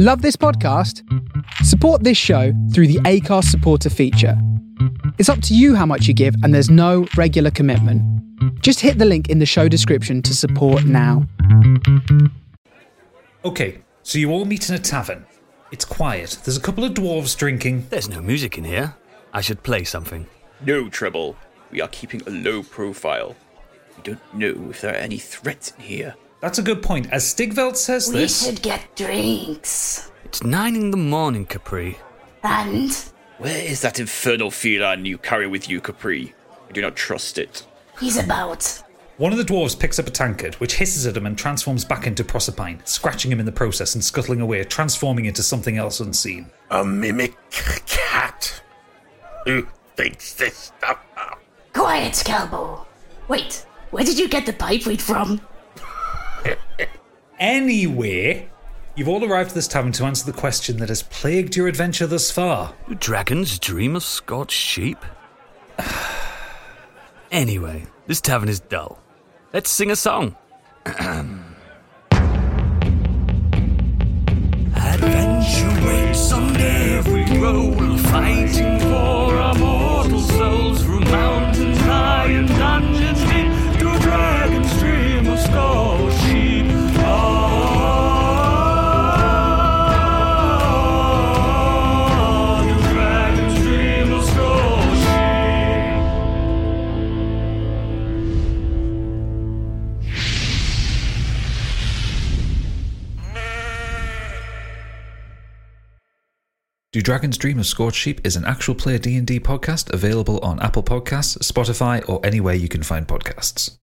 Love this podcast? Support this show through the Acast supporter feature. It's up to you how much you give, and there's no regular commitment. Just hit the link in the show description to support now. Okay, so you all meet in a tavern. It's quiet. There's a couple of dwarves drinking. There's no music in here. I should play something. No trouble. We are keeping a low profile. We don't know if there are any threats in here. That's a good point. As Stigveld says We this, We should get drinks. It's nine in the morning, Capri. And Where is that infernal feline you carry with you, Capri? I do not trust it. he's about. one of the dwarves picks up a tankard, which hisses at him and transforms back into Proserpine, scratching him in the process and scuttling away, transforming into something else unseen. A mimic cat. Who thinks this stuff up? Quiet, Calbo. Wait, where did you get the pipe weed from? Anyway, you've all arrived at this tavern to answer the question that has plagued your adventure thus far. Dragons dream of Scorched sheep? anyway, this tavern is dull. Let's sing a song. Adventure waits someday if we roll, fighting for Do Dragons Dream of Scorched Sheep is an actual play D&D podcast available on Apple Podcasts, Spotify, or anywhere you can find podcasts.